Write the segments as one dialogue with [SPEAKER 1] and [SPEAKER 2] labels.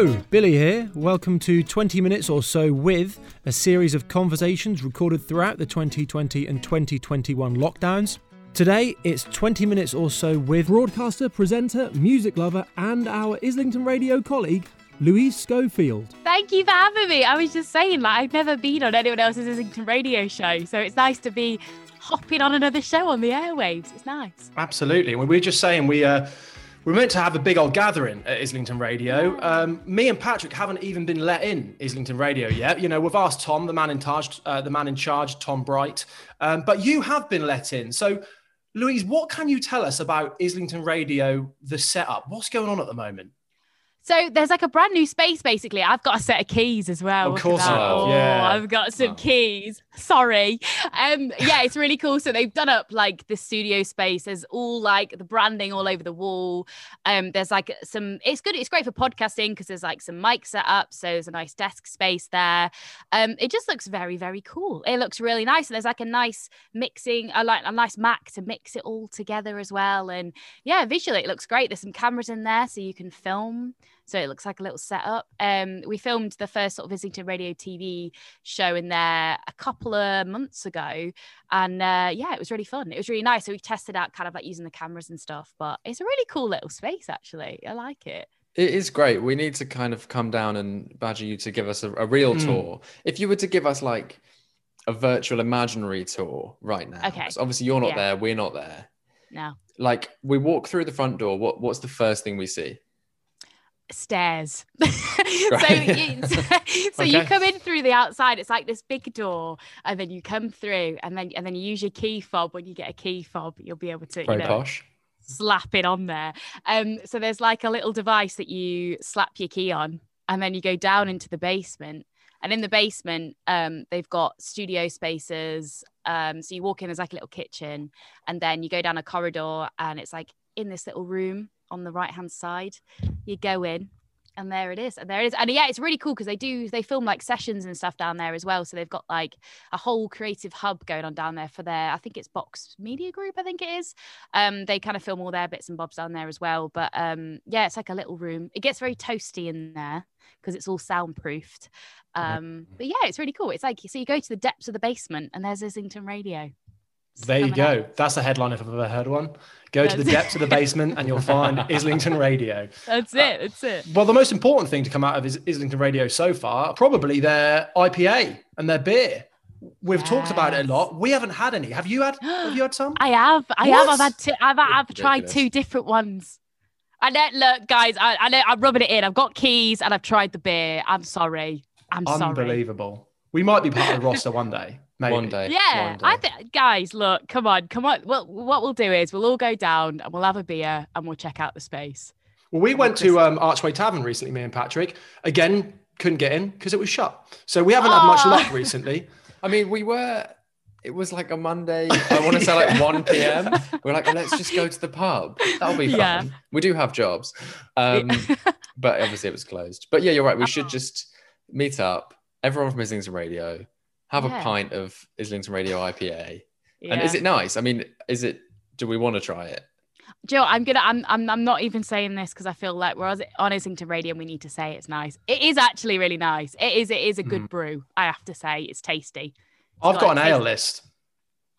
[SPEAKER 1] Hello, Billy here. Welcome to 20 Minutes or So with a series of conversations recorded throughout the 2020 and 2021 lockdowns. Today, it's 20 minutes or so with broadcaster, presenter, music lover, and our Islington Radio colleague, Louise Schofield.
[SPEAKER 2] Thank you for having me. I was just saying, like, I've never been on anyone else's Islington radio show, so it's nice to be hopping on another show on the airwaves. It's nice.
[SPEAKER 3] Absolutely. We were just saying we uh, we're meant to have a big old gathering at Islington Radio. Um, me and Patrick haven't even been let in Islington Radio yet. You know, we've asked Tom, the man in charge, uh, the man in charge, Tom Bright, um, but you have been let in. So, Louise, what can you tell us about Islington Radio, the setup? What's going on at the moment?
[SPEAKER 2] So there's like a brand new space basically. I've got a set of keys as well.
[SPEAKER 3] Of course,
[SPEAKER 2] oh,
[SPEAKER 3] yeah.
[SPEAKER 2] I've got some
[SPEAKER 4] Oh.
[SPEAKER 2] keys. Sorry. Um, yeah, it's really cool. So they've done up like the studio space. There's all like the branding all over the wall. Um, there's like some. It's good. It's great for podcasting because there's like some mic set up. So there's a nice desk space there. Um, it just looks very very cool. It looks really nice. And there's like a nice mixing, a like a nice Mac to mix it all together as well. And yeah, visually it looks great. There's some cameras in there so you can film. So it looks like a little setup. Um, we filmed the first sort of Islington Radio TV show in there a couple of months ago, and uh, yeah, it was really fun. It was really nice. So we tested out kind of like using the cameras and stuff. But it's a really cool little space, actually. I like it.
[SPEAKER 4] It is great. We need to kind of come down and badger you to give us a, a real
[SPEAKER 3] Mm.
[SPEAKER 4] tour. If you were to give us like a virtual imaginary tour right now,
[SPEAKER 2] Okay.
[SPEAKER 4] 'cause obviously you're not
[SPEAKER 2] Yeah.
[SPEAKER 4] there, we're not there.
[SPEAKER 2] No
[SPEAKER 4] Like we walk through the front door, what what's the first thing we see?
[SPEAKER 2] Stairs. so you, so you
[SPEAKER 3] Okay.
[SPEAKER 2] come in through the outside. It's like this big door, and then you come through, and then and then you use your key fob. When you get a key fob, you'll be able to you know,
[SPEAKER 4] posh.
[SPEAKER 2] slap it on there. Um, so there's like a little device that you slap your key on, and then you go down into the basement. And in the basement, um, they've got studio spaces. Um, so you walk in, there's like a little kitchen, and then you go down a corridor, and it's like in this little room on the right hand side. You go in, and there it is, and there it is, and yeah, it's really cool because they do they film like sessions and stuff down there as well. So they've got like a whole creative hub going on down there for their I think it's Box Media Group, I think it is. Um, they kind of film all their bits and bobs down there as well. But um, yeah, it's like a little room. It gets very toasty in there because it's all soundproofed. Um, but yeah, it's really cool. It's like so you go to the depths of the basement and there's Islington Radio. It's
[SPEAKER 3] There you go.
[SPEAKER 2] up.
[SPEAKER 3] That's a headline if I've ever heard one. Go to the depths of the basement and you'll find Islington Radio.
[SPEAKER 2] That's uh, it. That's it.
[SPEAKER 3] Well, the most important thing to come out of Is- Islington Radio so far, probably their IPA and their beer. We've talked about it a lot. We haven't had any. Have you had? Have you had some?
[SPEAKER 2] I have. I have. I've had two. I've, I've tried two different ones. I know. Look, guys. I, I know. I'm rubbing it in. I've got keys and I've tried the beer. I'm sorry. I'm sorry.
[SPEAKER 3] Unbelievable. We might be part of the roster one day. Maybe.
[SPEAKER 4] One day.
[SPEAKER 2] Yeah,
[SPEAKER 4] one
[SPEAKER 2] I
[SPEAKER 4] day.
[SPEAKER 2] think, guys, look, come on, come on. Well, what we'll do is we'll all go down and we'll have a beer and we'll check out the space.
[SPEAKER 3] Well, we went to um, Archway Tavern recently, me and Patrick. Again, couldn't get in because it was shut. So we haven't had much
[SPEAKER 2] Ah.
[SPEAKER 3] luck recently.
[SPEAKER 4] I mean, we were. It was like a Monday. I want to say like 1 p.m. We're like, well, let's just go to the pub. That'll be fun.
[SPEAKER 2] Yeah.
[SPEAKER 4] We do have jobs, um, but obviously it was closed. But yeah, you're right. We should
[SPEAKER 2] Oh.
[SPEAKER 4] just meet up. Everyone from Islington Radio, have
[SPEAKER 2] Yeah.
[SPEAKER 4] a pint of Islington Radio IPA. And is it nice? I mean, is it? Do we want to try it?
[SPEAKER 2] Jill, I'm gonna. I'm. I'm. I'm not even saying this because I feel like we're on Islington Radio and we need to say it's nice. It is actually really nice. It is. It is a good brew. I have to say, it's tasty.
[SPEAKER 3] I've got an
[SPEAKER 2] got a
[SPEAKER 3] ale
[SPEAKER 2] taste-
[SPEAKER 3] list.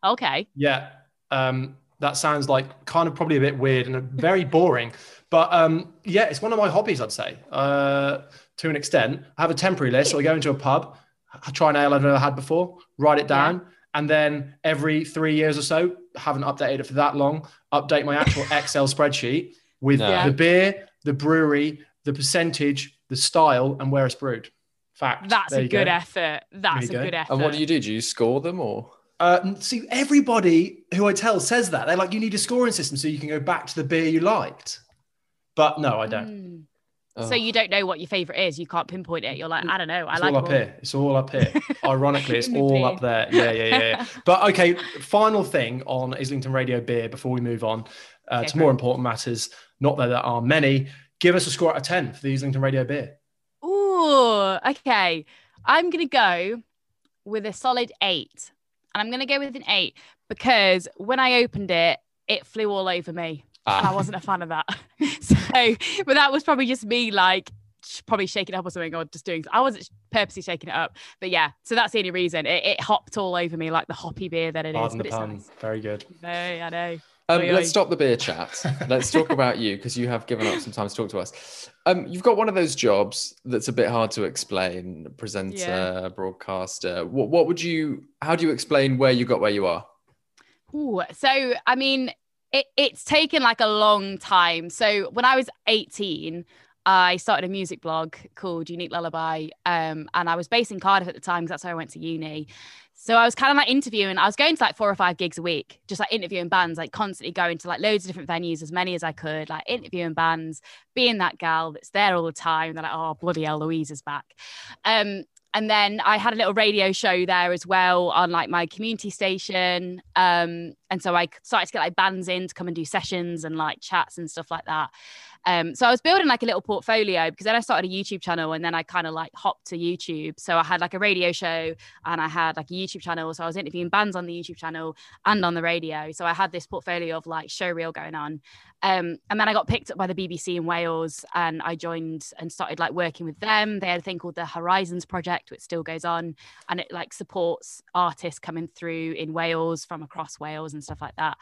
[SPEAKER 2] Okay.
[SPEAKER 3] Yeah. Um, that sounds like kind of probably a bit weird and very boring. But um, yeah, it's one of my hobbies, I'd say, uh, to an extent. I have a temporary list. So I go into a pub, I try an ale I've never had before, write it
[SPEAKER 2] Yeah.
[SPEAKER 3] down. And then every three years or so, haven't updated it for that long, update my actual Excel spreadsheet with
[SPEAKER 4] No.
[SPEAKER 3] the beer, the brewery, the percentage, the style, and where it's brewed. Fact.
[SPEAKER 2] That's
[SPEAKER 3] There
[SPEAKER 2] a good
[SPEAKER 3] go.
[SPEAKER 2] effort. That's a
[SPEAKER 3] go.
[SPEAKER 2] good effort.
[SPEAKER 4] And what do you do? Do you score them or?
[SPEAKER 3] Uh, see, everybody who I tell says that. They're like, you need a scoring system so you can go back to the beer you liked. But no, I don't.
[SPEAKER 2] Mm.
[SPEAKER 4] Oh.
[SPEAKER 2] So you don't know what your favorite is. You can't pinpoint it. You're like, I don't know. I
[SPEAKER 3] It's
[SPEAKER 2] like
[SPEAKER 3] all up
[SPEAKER 2] all.
[SPEAKER 3] here. It's all up here. Ironically, it's all up there. Yeah, yeah, yeah, yeah. but okay, final thing on Islington Radio beer before we move on uh,
[SPEAKER 2] Okay,
[SPEAKER 3] to
[SPEAKER 2] great.
[SPEAKER 3] more important matters. Not that there are many. Give us a score out of 10 for the Islington Radio beer.
[SPEAKER 2] Ooh, okay. I'm gonna go with a solid eight, and I'm gonna go with an eight because when I opened it, it flew all over me, and I
[SPEAKER 4] Ah.
[SPEAKER 2] wasn't a fan of that. so, but that was probably just me like probably shaking up or something, or just doing. I wasn't purposely shaking it up, but yeah. So that's the only reason it, it hopped all over me like the hoppy beer that it is.
[SPEAKER 3] Pardon
[SPEAKER 2] But
[SPEAKER 3] the
[SPEAKER 2] it's
[SPEAKER 3] pun.
[SPEAKER 2] nice.
[SPEAKER 3] Very good.
[SPEAKER 2] No, I know.
[SPEAKER 4] Um,
[SPEAKER 2] Oi, oi.
[SPEAKER 4] let's stop the beer chat. Let's talk about you because you have given up some time to talk to us. Um, you've got one of those jobs that's a bit hard to explain. Presenter,
[SPEAKER 2] Yeah.
[SPEAKER 4] broadcaster. What, what would you? How do you explain where you got where you are?
[SPEAKER 2] Ooh, so I mean, it, it's taken like a long time. So when I was 18, I started a music blog called Unique Lullaby. Um, and I was based in Cardiff at the time because that's where I went to uni. So I was kind of like interviewing, I was going to like four or five gigs a week, just like interviewing bands, like constantly going to like loads of different venues, as many as I could, like interviewing bands, being that gal that's there all the time. They're like, oh, bloody hell, Louise is back. Um, and then I had a little radio show there as well on like my community station. Um, and so I started to get like bands in to come and do sessions and like chats and stuff like that. Um, so I was building like a little portfolio because then I started a YouTube channel and then I kind of like hopped to YouTube. So I had like a radio show and I had like a YouTube channel. So I was interviewing bands on the YouTube channel and on the radio. So I had this portfolio of like show reel going on. Um, and then I got picked up by the BBC in Wales and I joined and started like working with them. They had a thing called the Horizons Project, which still goes on and it like supports artists coming through in Wales from across Wales and stuff like that.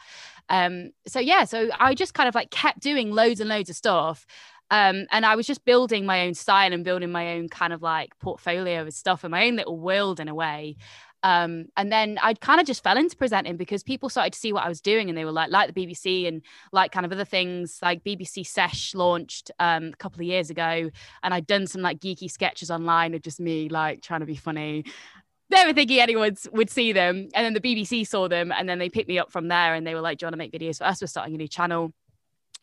[SPEAKER 2] Um, so yeah, so I just kind of like kept doing loads and loads of stuff. Um, and I was just building my own style and building my own kind of like portfolio of stuff and my own little world in a way. Um, and then I kind of just fell into presenting because people started to see what I was doing and they were like, like the BBC and like kind of other things like BBC Sesh launched um, a couple of years ago. And I'd done some like geeky sketches online of just me like trying to be funny. Never thinking anyone would see them. And then the BBC saw them and then they picked me up from there and they were like, Do you want to make videos for us? We're starting a new channel.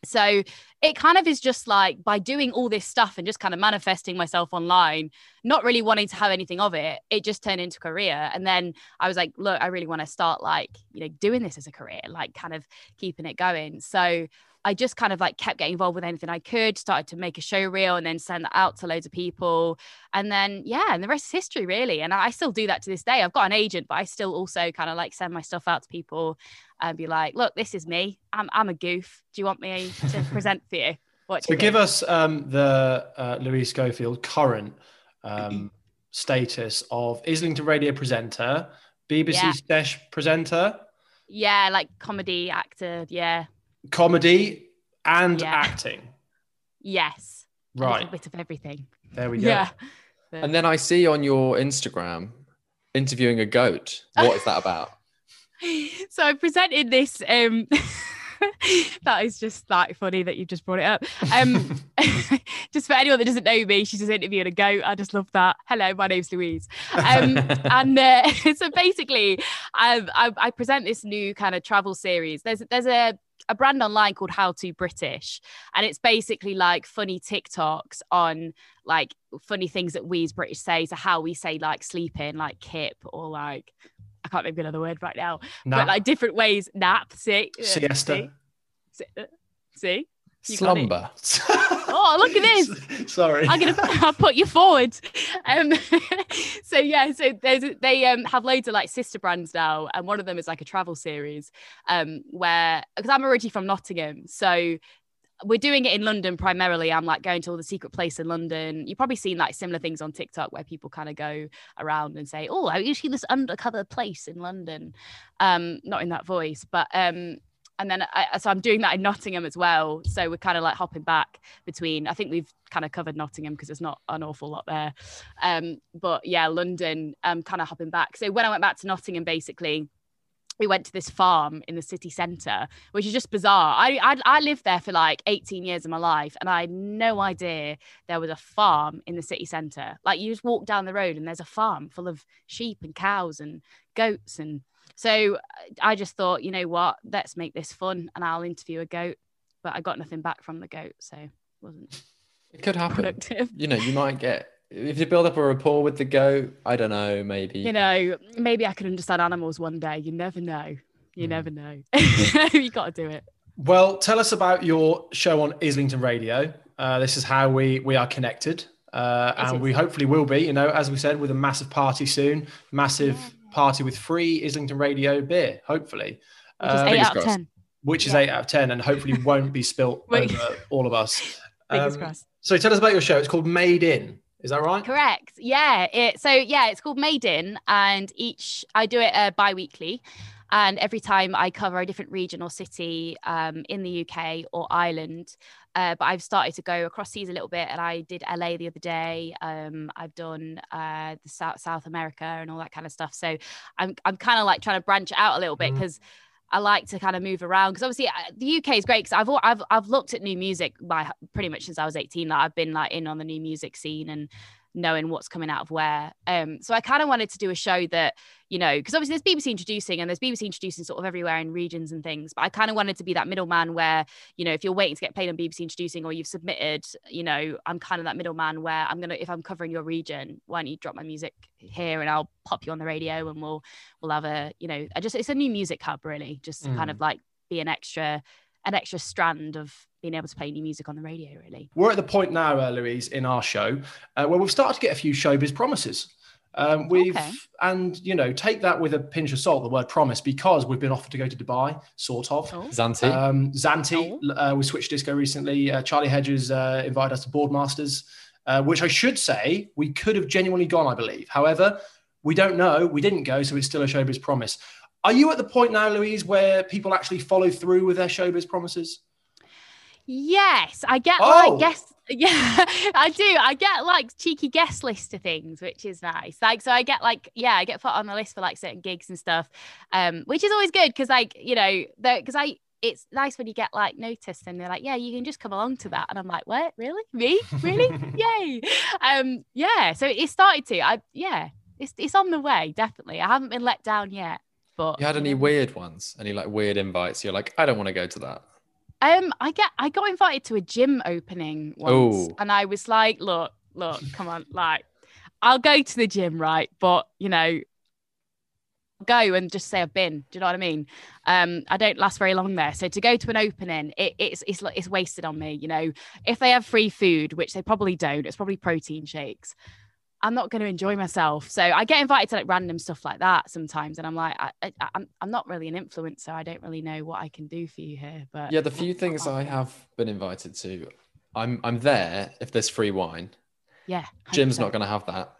[SPEAKER 2] So it kind of is just like by doing all this stuff and just kind of manifesting myself online, not really wanting to have anything of it, it just turned into career. And then I was like, look, I really want to start like, you know, doing this as a career, like kind of keeping it going. So I just kind of like kept getting involved with anything I could, started to make a show reel and then send that out to loads of people. And then, yeah, and the rest is history, really. And I still do that to this day. I've got an agent, but I still also kind of like send my stuff out to people and be like, look, this is me. I'm, I'm a goof. Do you want me to present for you? What
[SPEAKER 3] So
[SPEAKER 2] you
[SPEAKER 3] give
[SPEAKER 2] think?
[SPEAKER 3] us um, the uh, Louise Schofield current um, status of Islington radio presenter, BBC
[SPEAKER 2] Yeah.
[SPEAKER 3] Presenter,
[SPEAKER 2] Yeah, like comedy actor. Yeah.
[SPEAKER 3] Comedy, and
[SPEAKER 2] Yeah.
[SPEAKER 3] acting.
[SPEAKER 2] Yes.
[SPEAKER 3] Right.
[SPEAKER 2] A bit of everything.
[SPEAKER 3] There we go.
[SPEAKER 2] Yeah.
[SPEAKER 4] And then I see on your Instagram interviewing a goat. What is that about?
[SPEAKER 2] so I presented this. Um, that is just like funny that you've just brought it up. Um, just for anyone that doesn't know me, she's just interviewing a goat. I just love that. Hello, my name's Louise. Um, and uh, so basically, um, I, I present this new kind of travel series. There's there's a a brand online called How to British, and it's basically like funny TikToks on like funny things that we as British say. So how we say like sleeping, like kip, or like I can't think of another word right now,
[SPEAKER 3] Now,
[SPEAKER 2] but like different ways. Nap, see, uh,
[SPEAKER 3] siesta.
[SPEAKER 2] see, see, uh.
[SPEAKER 4] Slumber.
[SPEAKER 2] Oh, look at this.
[SPEAKER 3] Sorry.
[SPEAKER 2] I'm gonna I'll put you forward. Um, so yeah, so there's they um have loads of like sister brands now, and one of them is like a travel series, um, where because I'm originally from Nottingham, so we're doing it in London primarily. I'm like going to all the secret place in London. You've probably seen like similar things on TikTok where people kind of go around and say, "Oh, I usually this undercover place in London," um, not in that voice, but um, and then I, so I'm doing that in Nottingham as well. So we're kind of like hopping back between. I think we've kind of covered Nottingham because there's not an awful lot there, um, but yeah, London. Um, kind of hopping back. So when I went back to Nottingham, basically we went to this farm in the city centre, which is just bizarre. I, I I lived there for like 18 years of my life, and I had no idea there was a farm in the city centre. Like you just walk down the road, and there's a farm full of sheep and cows and goats, and so uh, I just thought, you know what, let's make this fun, and I'll interview a goat. But I got nothing back from the goat, so it wasn't
[SPEAKER 4] It could happen.
[SPEAKER 2] productive.
[SPEAKER 4] You know, you might get if you build up a rapport with the goat. I don't know, maybe.
[SPEAKER 2] You know, maybe I could understand animals one day. You never know. You
[SPEAKER 4] Hmm.
[SPEAKER 2] never know. you got to do it.
[SPEAKER 3] Well, tell us about your show on Islington Radio. Uh, this is how we we are connected, uh, and we hopefully will be. You know, as we said, with a massive party soon, massive party with free Islington Radio beer. Hopefully,
[SPEAKER 2] Which is
[SPEAKER 3] Um,
[SPEAKER 2] eight out of ten.
[SPEAKER 3] which is
[SPEAKER 2] Yeah.
[SPEAKER 3] eight out of ten, and hopefully won't be spilt over all of us. Um. So tell us about your show. It's called Made In. Is that right?
[SPEAKER 2] Correct. Yeah. It, so yeah, it's called Made In, and each I do it uh, bi-weekly, and every time I cover a different region or city um, in the UK or Ireland. Uh, but I've started to go across seas a little bit, and I did LA the other day. Um, I've done uh, the South South America and all that kind of stuff. So I'm I'm kind of like trying to branch out a little bit because. Mm. I like to kind of move around because obviously uh, the UK is great because I've, I've I've looked at new music by pretty much since I was 18 like I've been like in on the new music scene and knowing what's coming out of where. Um, so I kind of wanted to do a show that, you know, because obviously there's BBC introducing and there's BBC introducing sort of everywhere in regions and things. But I kind of wanted to be that middleman where, you know, if you're waiting to get played on BBC introducing or you've submitted, you know, I'm kind of that middleman where I'm gonna if I'm covering your region, why don't you drop my music here and I'll pop you on the radio and we'll we'll have a, you know, I just it's a new music hub really, just mm. kind of like be an extra an extra strand of being able to play new music on the radio, really.
[SPEAKER 3] We're at the point now, uh, Louise, in our show uh, where we've started to get a few showbiz promises. Um, we've okay. and you know take that with a pinch of salt, the word promise, because we've been offered to go to Dubai, sort of.
[SPEAKER 4] Oh. Zante, um,
[SPEAKER 3] Zante. Oh. Uh, we switched disco recently. Uh, Charlie Hedges uh, invited us to Boardmasters, uh, which I should say we could have genuinely gone, I believe. However, we don't know. We didn't go, so it's still a showbiz promise. Are you at the point now, Louise, where people actually follow through with their showbiz promises?
[SPEAKER 2] Yes, I get oh. like guest. Yeah, I do. I get like cheeky guest list of things, which is nice. Like, so I get like, yeah, I get put on the list for like certain gigs and stuff, um, which is always good because, like, you know, because I it's nice when you get like noticed and they're like, yeah, you can just come along to that. And I'm like, what? Really? Me? Really? Yay. Um, yeah. So it started to. I yeah, it's it's on the way, definitely. I haven't been let down yet. But
[SPEAKER 4] you had any weird ones? Any like weird invites? You're like, I don't want to go to that.
[SPEAKER 2] Um, I get I got invited to a gym opening once, Ooh. and I was like, look, look, come on, like, I'll go to the gym, right? But you know, go and just say I've been. Do you know what I mean? Um, I don't last very long there. So to go to an opening, it, it's it's it's wasted on me. You know, if they have free food, which they probably don't, it's probably protein shakes. I'm not going to enjoy myself. So I get invited to like random stuff like that sometimes, and I'm like, I, am I'm, I'm not really an influencer. I don't really know what I can do for you here. But
[SPEAKER 4] yeah, the few things I have been invited to, I'm I'm there if there's free wine.
[SPEAKER 2] Yeah,
[SPEAKER 4] 100%. Jim's not going to have that.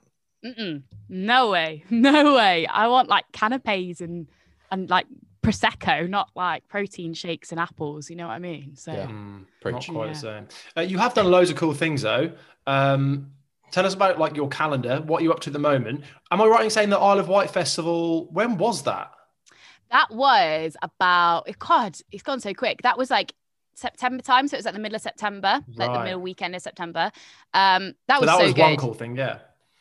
[SPEAKER 2] Mm-mm. No way, no way. I want like canapes and and like prosecco, not like protein shakes and apples. You know what I mean? So
[SPEAKER 3] yeah, mm, not quite yeah. the same. Uh, you have done loads of cool things though. Um, Tell us about like your calendar. What are you up to at the moment? Am I right in saying the Isle of Wight festival? When was that?
[SPEAKER 2] That was about. God, it's gone so quick. That was like September time, so it was at the middle of September, right. like the middle weekend of September. Um, that was
[SPEAKER 3] that
[SPEAKER 2] so
[SPEAKER 3] was
[SPEAKER 2] good.
[SPEAKER 3] one cool thing, yeah.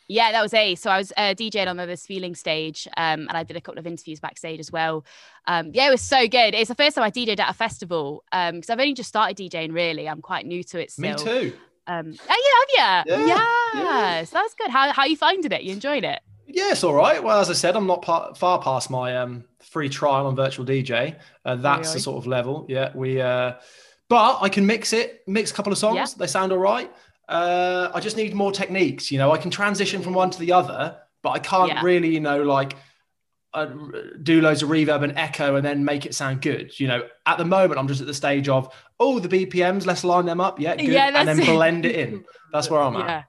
[SPEAKER 2] Yeah, that was a. So I was uh, DJing on the This Feeling stage, um, and I did a couple of interviews backstage as well. Um, yeah, it was so good. It's the first time I DJed at a festival because um, I've only just started DJing. Really, I'm quite new to it still.
[SPEAKER 3] Me too.
[SPEAKER 2] Um, oh, yeah, have you? Yeah, yeah. So that's good. How how you finding it? You enjoyed it?
[SPEAKER 3] Yeah, it's all right. Well, as I said, I'm not par- far past my um, free trial on virtual DJ. Uh, that's the sort of level. Yeah, we. Uh, but I can mix it, mix a couple of songs. Yeah. They sound all right. Uh, I just need more techniques. You know, I can transition from one to the other, but I can't yeah. really, you know, like uh, do loads of reverb and echo and then make it sound good. You know, at the moment, I'm just at the stage of, oh, the BPMs, let's line them up. Yeah, good. Yeah, and then blend it in. That's where I'm at.
[SPEAKER 2] Yeah.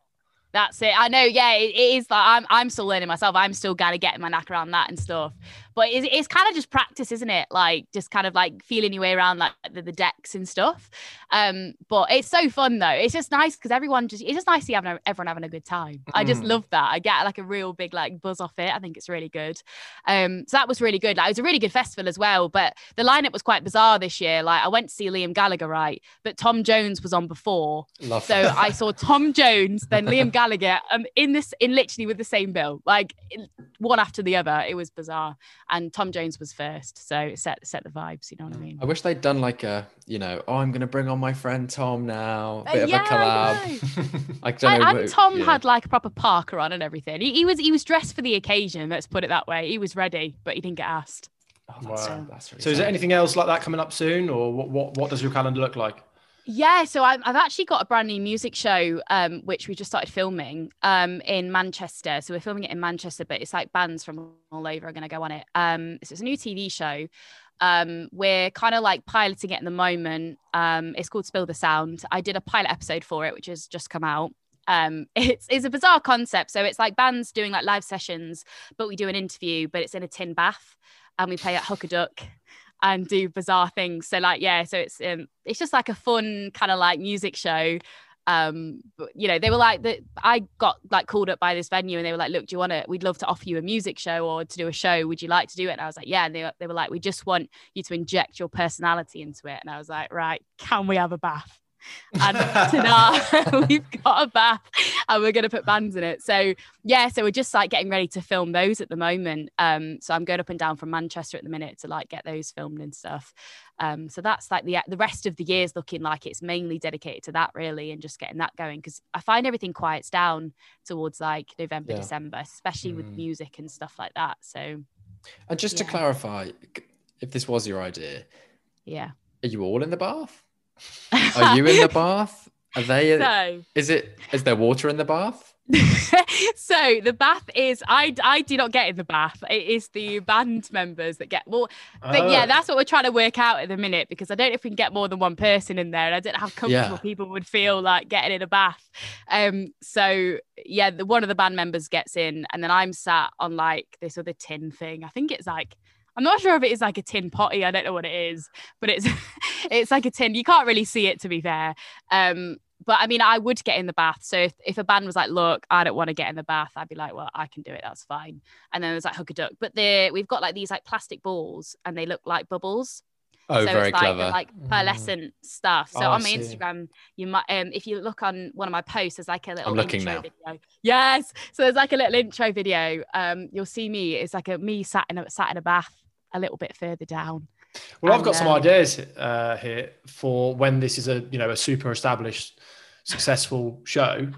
[SPEAKER 2] That's it. I know. Yeah, it, it is like I'm. I'm still learning myself. I'm still kind of getting my knack around that and stuff. But it's, it's kind of just practice, isn't it? Like just kind of like feeling your way around like the, the decks and stuff. Um, but it's so fun though. It's just nice because everyone just it's just nice to see having everyone having a good time. I just mm. love that. I get like a real big like buzz off it. I think it's really good. Um, so that was really good. Like it was a really good festival as well. But the lineup was quite bizarre this year. Like I went to see Liam Gallagher, right? But Tom Jones was on before. Love so I saw Tom Jones, then Liam Gallagher, um, in this in literally with the same bill, like one after the other. It was bizarre. And Tom Jones was first, so set set the vibes. You know what I mean?
[SPEAKER 4] I wish they'd done like a, you know, oh, I'm going to bring on my friend Tom now, bit uh, of yeah, a collab.
[SPEAKER 2] I, don't know. And Tom yeah. had like a proper parka on and everything. He, he, was he was dressed for the occasion. Let's put it that way. He was ready, but he didn't get asked.
[SPEAKER 3] Oh, that's, wow. that's really so, sad. is there anything else like that coming up soon, or what, what? What does your calendar look like?
[SPEAKER 2] Yeah, so I've, actually got a brand new music show, um, which we just started filming um, in Manchester. So we're filming it in Manchester, but it's like bands from all over are going to go on it. Um, so it's a new TV show. Um, we're kind of like piloting it at the moment. Um, it's called Spill the Sound. I did a pilot episode for it, which has just come out. Um, it's, it's a bizarre concept. So it's like bands doing like live sessions, but we do an interview, but it's in a tin bath and we play at Hook a Duck and do bizarre things. So like yeah, so it's um it's just like a fun kind of like music show. Um, but, you know, they were like that. I got like called up by this venue, and they were like, "Look, do you want to? We'd love to offer you a music show or to do a show. Would you like to do it?" And I was like, "Yeah." And they, they were like, "We just want you to inject your personality into it." And I was like, "Right, can we have a bath?" And ta-da, we've got a bath and we're going to put bands in it. So yeah so we're just like getting ready to film those at the moment. Um so i'm going up and down from manchester at the minute to like get those filmed and stuff. Um so that's like the the rest of the year's looking like it's mainly dedicated to that really and just getting that going. Because i find everything quiets down towards like november
[SPEAKER 4] Yeah.
[SPEAKER 2] december especially with
[SPEAKER 3] Mm.
[SPEAKER 2] music and stuff like that. So
[SPEAKER 4] And just to clarify, if this was your idea,
[SPEAKER 2] yeah.
[SPEAKER 4] are you all in the bath? Are you in the bath? Are they?
[SPEAKER 2] so
[SPEAKER 4] Is it? Is there water in the bath?
[SPEAKER 2] so the bath is I I do not get in the bath. It is the band members that get well, but yeah,
[SPEAKER 3] Oh.
[SPEAKER 2] that's what we're trying to work out at the minute because I don't know if we can get more than one person in there. And I don't know how comfortable
[SPEAKER 4] Yeah.
[SPEAKER 2] people would feel like getting in a bath. Um, so yeah, the, one of the band members gets in, and then I'm sat on like this other tin thing. I think it's like. I'm not sure if it is like a tin potty. I don't know what it is, but it's it's like a tin. You can't really see it to be fair. Um, but I mean, I would get in the bath. So if, if a band was like, look, I don't want to get in the bath, I'd be like, well, I can do it. That's fine. And then there's like hook a duck. But they we've got like these like plastic balls and they look like bubbles.
[SPEAKER 4] Oh,
[SPEAKER 2] so
[SPEAKER 4] very
[SPEAKER 2] it's like
[SPEAKER 4] clever.
[SPEAKER 2] like pearlescent stuff. So
[SPEAKER 3] Oh,
[SPEAKER 2] on my. Instagram, you might um if you look on one of my posts, there's like a little
[SPEAKER 4] looking
[SPEAKER 2] intro
[SPEAKER 4] now.
[SPEAKER 2] video. Yes. So there's like a little intro video. Um, you'll see me. It's like a me sat in a sat in a bath a little bit further down.
[SPEAKER 3] Well, I've
[SPEAKER 2] And,
[SPEAKER 3] got some
[SPEAKER 2] um,
[SPEAKER 3] ideas uh, here for when this is a you know a super established, successful show.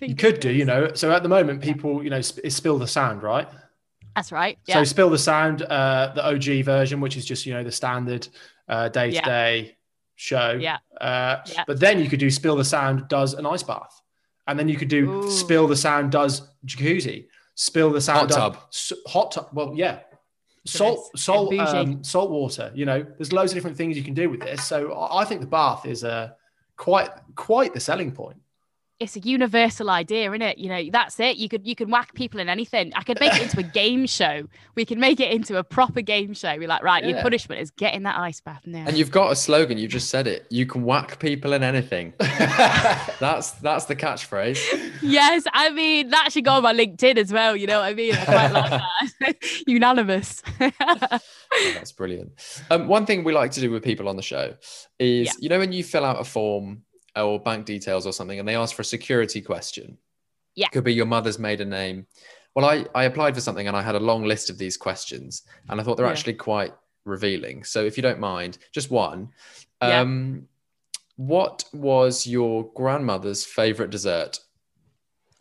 [SPEAKER 3] You could do, you know. So at the moment, people, you know, sp- spill the sound, right?
[SPEAKER 2] That's right. Yeah.
[SPEAKER 3] So spill the sound, uh, the OG version, which is just you know the standard day to day show.
[SPEAKER 2] Yeah.
[SPEAKER 3] Uh,
[SPEAKER 2] Yeah.
[SPEAKER 3] But then you could do spill the sound does an ice bath, and then you could do
[SPEAKER 2] Ooh.
[SPEAKER 3] spill the sound does jacuzzi, spill the sound
[SPEAKER 4] Hot
[SPEAKER 3] does-
[SPEAKER 4] tub.
[SPEAKER 3] s- hot tub. Well, yeah. Salt, salt, um, salt water. You know, there's loads of different things you can do with this. So I I think the bath is uh, quite quite the selling point.
[SPEAKER 2] It's a universal idea, isn't it? You know, that's it. You could you could whack people in anything. I could make it into a game show. We can make it into a proper game show. We're like, right, your punishment is getting that ice bath now.
[SPEAKER 4] and you've got a slogan. You just said it. You can whack people in anything. That's that's the catchphrase.
[SPEAKER 2] yes, I mean that should go on my LinkedIn as well. You know what I mean? I quite like that. Unanimous.
[SPEAKER 4] Oh, that's brilliant. Um, one thing we like to do with people on the show is,
[SPEAKER 2] Yeah.
[SPEAKER 4] you know, when you fill out a form or bank details or something, and they ask for a security question.
[SPEAKER 2] Yeah.
[SPEAKER 4] Could be your mother's maiden name. Well, I I applied for something and I had a long list of these questions, and I thought they're
[SPEAKER 2] Yeah.
[SPEAKER 4] actually quite revealing. So if you don't mind, just one.
[SPEAKER 2] Yeah.
[SPEAKER 4] Um, what was your grandmother's favorite dessert?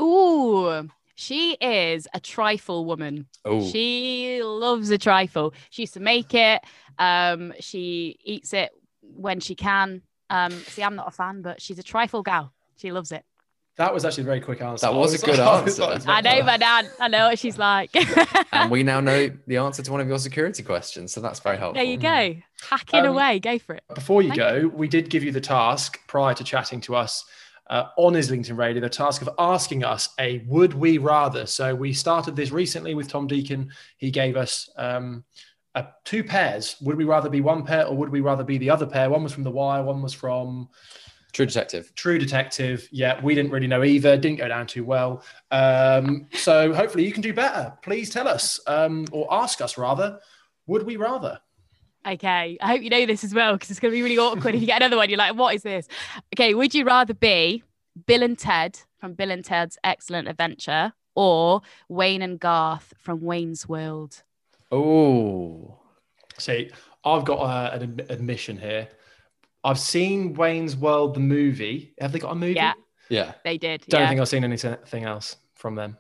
[SPEAKER 2] Ooh, she is a trifle woman.
[SPEAKER 4] Oh,
[SPEAKER 2] She loves a trifle. She used to make it. Um, she eats it when she can. Um, see, I'm not a fan, but she's a trifle gal. She loves it.
[SPEAKER 3] That was actually a very quick answer.
[SPEAKER 4] That was a good
[SPEAKER 3] I
[SPEAKER 4] answer.
[SPEAKER 2] I know my dad. I know what she's like.
[SPEAKER 4] and we now know the answer to one of your security questions, so that's very helpful.
[SPEAKER 2] there you go. Hacking
[SPEAKER 3] Um,
[SPEAKER 2] away. Go for it.
[SPEAKER 3] Before you
[SPEAKER 2] Thank
[SPEAKER 3] go, we did give you the task prior to chatting to us uh, on Islington Radio, the task of asking us a would we rather. So we started this recently with Tom Deacon. He gave us um, uh, two pairs. Would we rather be one pair or would we rather be the other pair? One was from The Wire, one was from
[SPEAKER 4] True Detective.
[SPEAKER 3] True Detective. Yeah, we didn't really know either. Didn't go down too well. Um, so hopefully you can do better. Please tell us um, or ask us rather. Would we rather?
[SPEAKER 2] Okay. I hope you know this as well because it's going to be really awkward if you get another one. You're like, what is this? Okay. Would you rather be Bill and Ted from Bill and Ted's Excellent Adventure or Wayne and Garth from Wayne's World?
[SPEAKER 4] Oh,
[SPEAKER 3] See, I've got uh, an admission here. I've seen Wayne's World, the movie. Have they got a movie?
[SPEAKER 2] Yeah.
[SPEAKER 4] yeah.
[SPEAKER 2] They did.
[SPEAKER 3] Don't
[SPEAKER 2] yeah.
[SPEAKER 3] think I've seen anything else from them.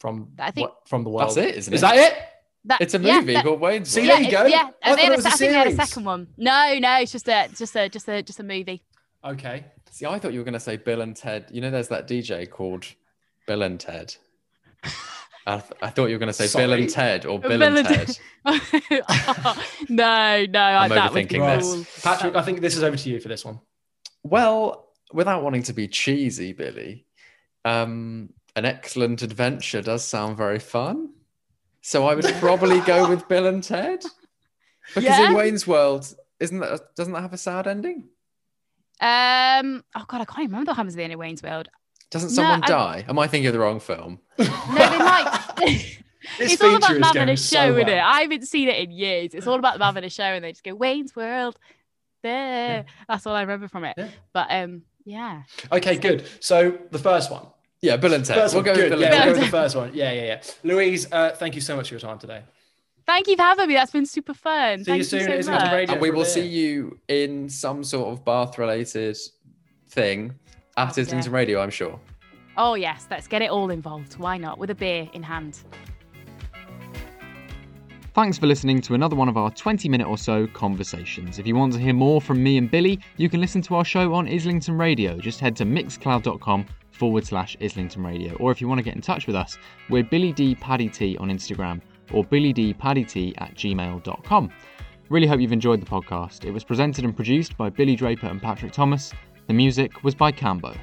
[SPEAKER 3] From
[SPEAKER 2] I think-
[SPEAKER 3] what, from the world.
[SPEAKER 4] That's it, isn't
[SPEAKER 3] Is
[SPEAKER 4] it?
[SPEAKER 3] that it?
[SPEAKER 2] That-
[SPEAKER 4] It's a
[SPEAKER 2] yeah,
[SPEAKER 4] movie
[SPEAKER 2] that-
[SPEAKER 4] called Wayne's
[SPEAKER 3] See,
[SPEAKER 4] World.
[SPEAKER 3] there
[SPEAKER 2] yeah,
[SPEAKER 3] you go.
[SPEAKER 2] Yeah,
[SPEAKER 3] I
[SPEAKER 2] they had
[SPEAKER 3] it
[SPEAKER 2] a
[SPEAKER 3] was a
[SPEAKER 2] think they had a second one. No, no, it's just a just a just a just a movie.
[SPEAKER 3] Okay.
[SPEAKER 4] See, I thought you were going to say Bill and Ted. You know, there's that DJ called Bill and Ted. I, th- I thought you were going to say Bill and Ted or Bill,
[SPEAKER 2] Bill
[SPEAKER 4] and
[SPEAKER 2] and
[SPEAKER 4] Ted.
[SPEAKER 2] no, no,
[SPEAKER 4] I'm
[SPEAKER 2] that was
[SPEAKER 4] overthinking this.
[SPEAKER 3] Patrick, I think this is over to you for this one.
[SPEAKER 4] Well, without wanting to be cheesy, Billy, um, an excellent adventure does sound very fun. So I would probably go with Bill and Ted. Because
[SPEAKER 2] Yeah?
[SPEAKER 4] in Wayne's World, isn't that doesn't that have a sad ending?
[SPEAKER 2] Um. Oh God, I can't remember what happens at the end of Wayne's World.
[SPEAKER 4] Doesn't
[SPEAKER 2] No,
[SPEAKER 4] someone
[SPEAKER 2] I-
[SPEAKER 4] die? Am I thinking of the wrong film?
[SPEAKER 2] No, they might.
[SPEAKER 3] This
[SPEAKER 2] it's all about
[SPEAKER 3] feature
[SPEAKER 2] them
[SPEAKER 3] is
[SPEAKER 2] having
[SPEAKER 3] going
[SPEAKER 2] a
[SPEAKER 3] so
[SPEAKER 2] show, isn't it? I haven't seen it in years. It's all about them having a show, and they just go Wayne's World. There. That's all I remember from it.
[SPEAKER 3] Yeah.
[SPEAKER 2] But um, yeah.
[SPEAKER 3] Okay, good. So the first one.
[SPEAKER 4] Yeah, Bill and Ted.
[SPEAKER 3] First
[SPEAKER 4] we'll
[SPEAKER 3] one,
[SPEAKER 4] go
[SPEAKER 3] good.
[SPEAKER 4] with Bill
[SPEAKER 3] Yeah,
[SPEAKER 4] and
[SPEAKER 3] we'll go with the first one. Yeah, yeah, yeah. Louise, uh, thank you so much for your time today.
[SPEAKER 2] Thank you for having me. That's been super fun.
[SPEAKER 3] See
[SPEAKER 2] Thank
[SPEAKER 3] you soon
[SPEAKER 2] so
[SPEAKER 3] at Islington
[SPEAKER 2] much.
[SPEAKER 3] Radio.
[SPEAKER 4] And we will see you in some sort of bath related thing at
[SPEAKER 2] yeah.
[SPEAKER 4] Islington Radio, I'm sure.
[SPEAKER 2] Oh yes, let's get it all involved. Why not? With a beer in hand.
[SPEAKER 5] Thanks for listening to another one of our 20 minute or so conversations. If you want to hear more from me and Billy, you can listen to our show on Islington Radio. Just head to mixcloud.com forward slash Islington Radio. Or if you want to get in touch with us, we're Billy D Paddy T on Instagram or Billy D Paddy T at gmail.com. Really hope you've enjoyed the podcast. It was presented and produced by Billy Draper and Patrick Thomas. The music was by Cambo.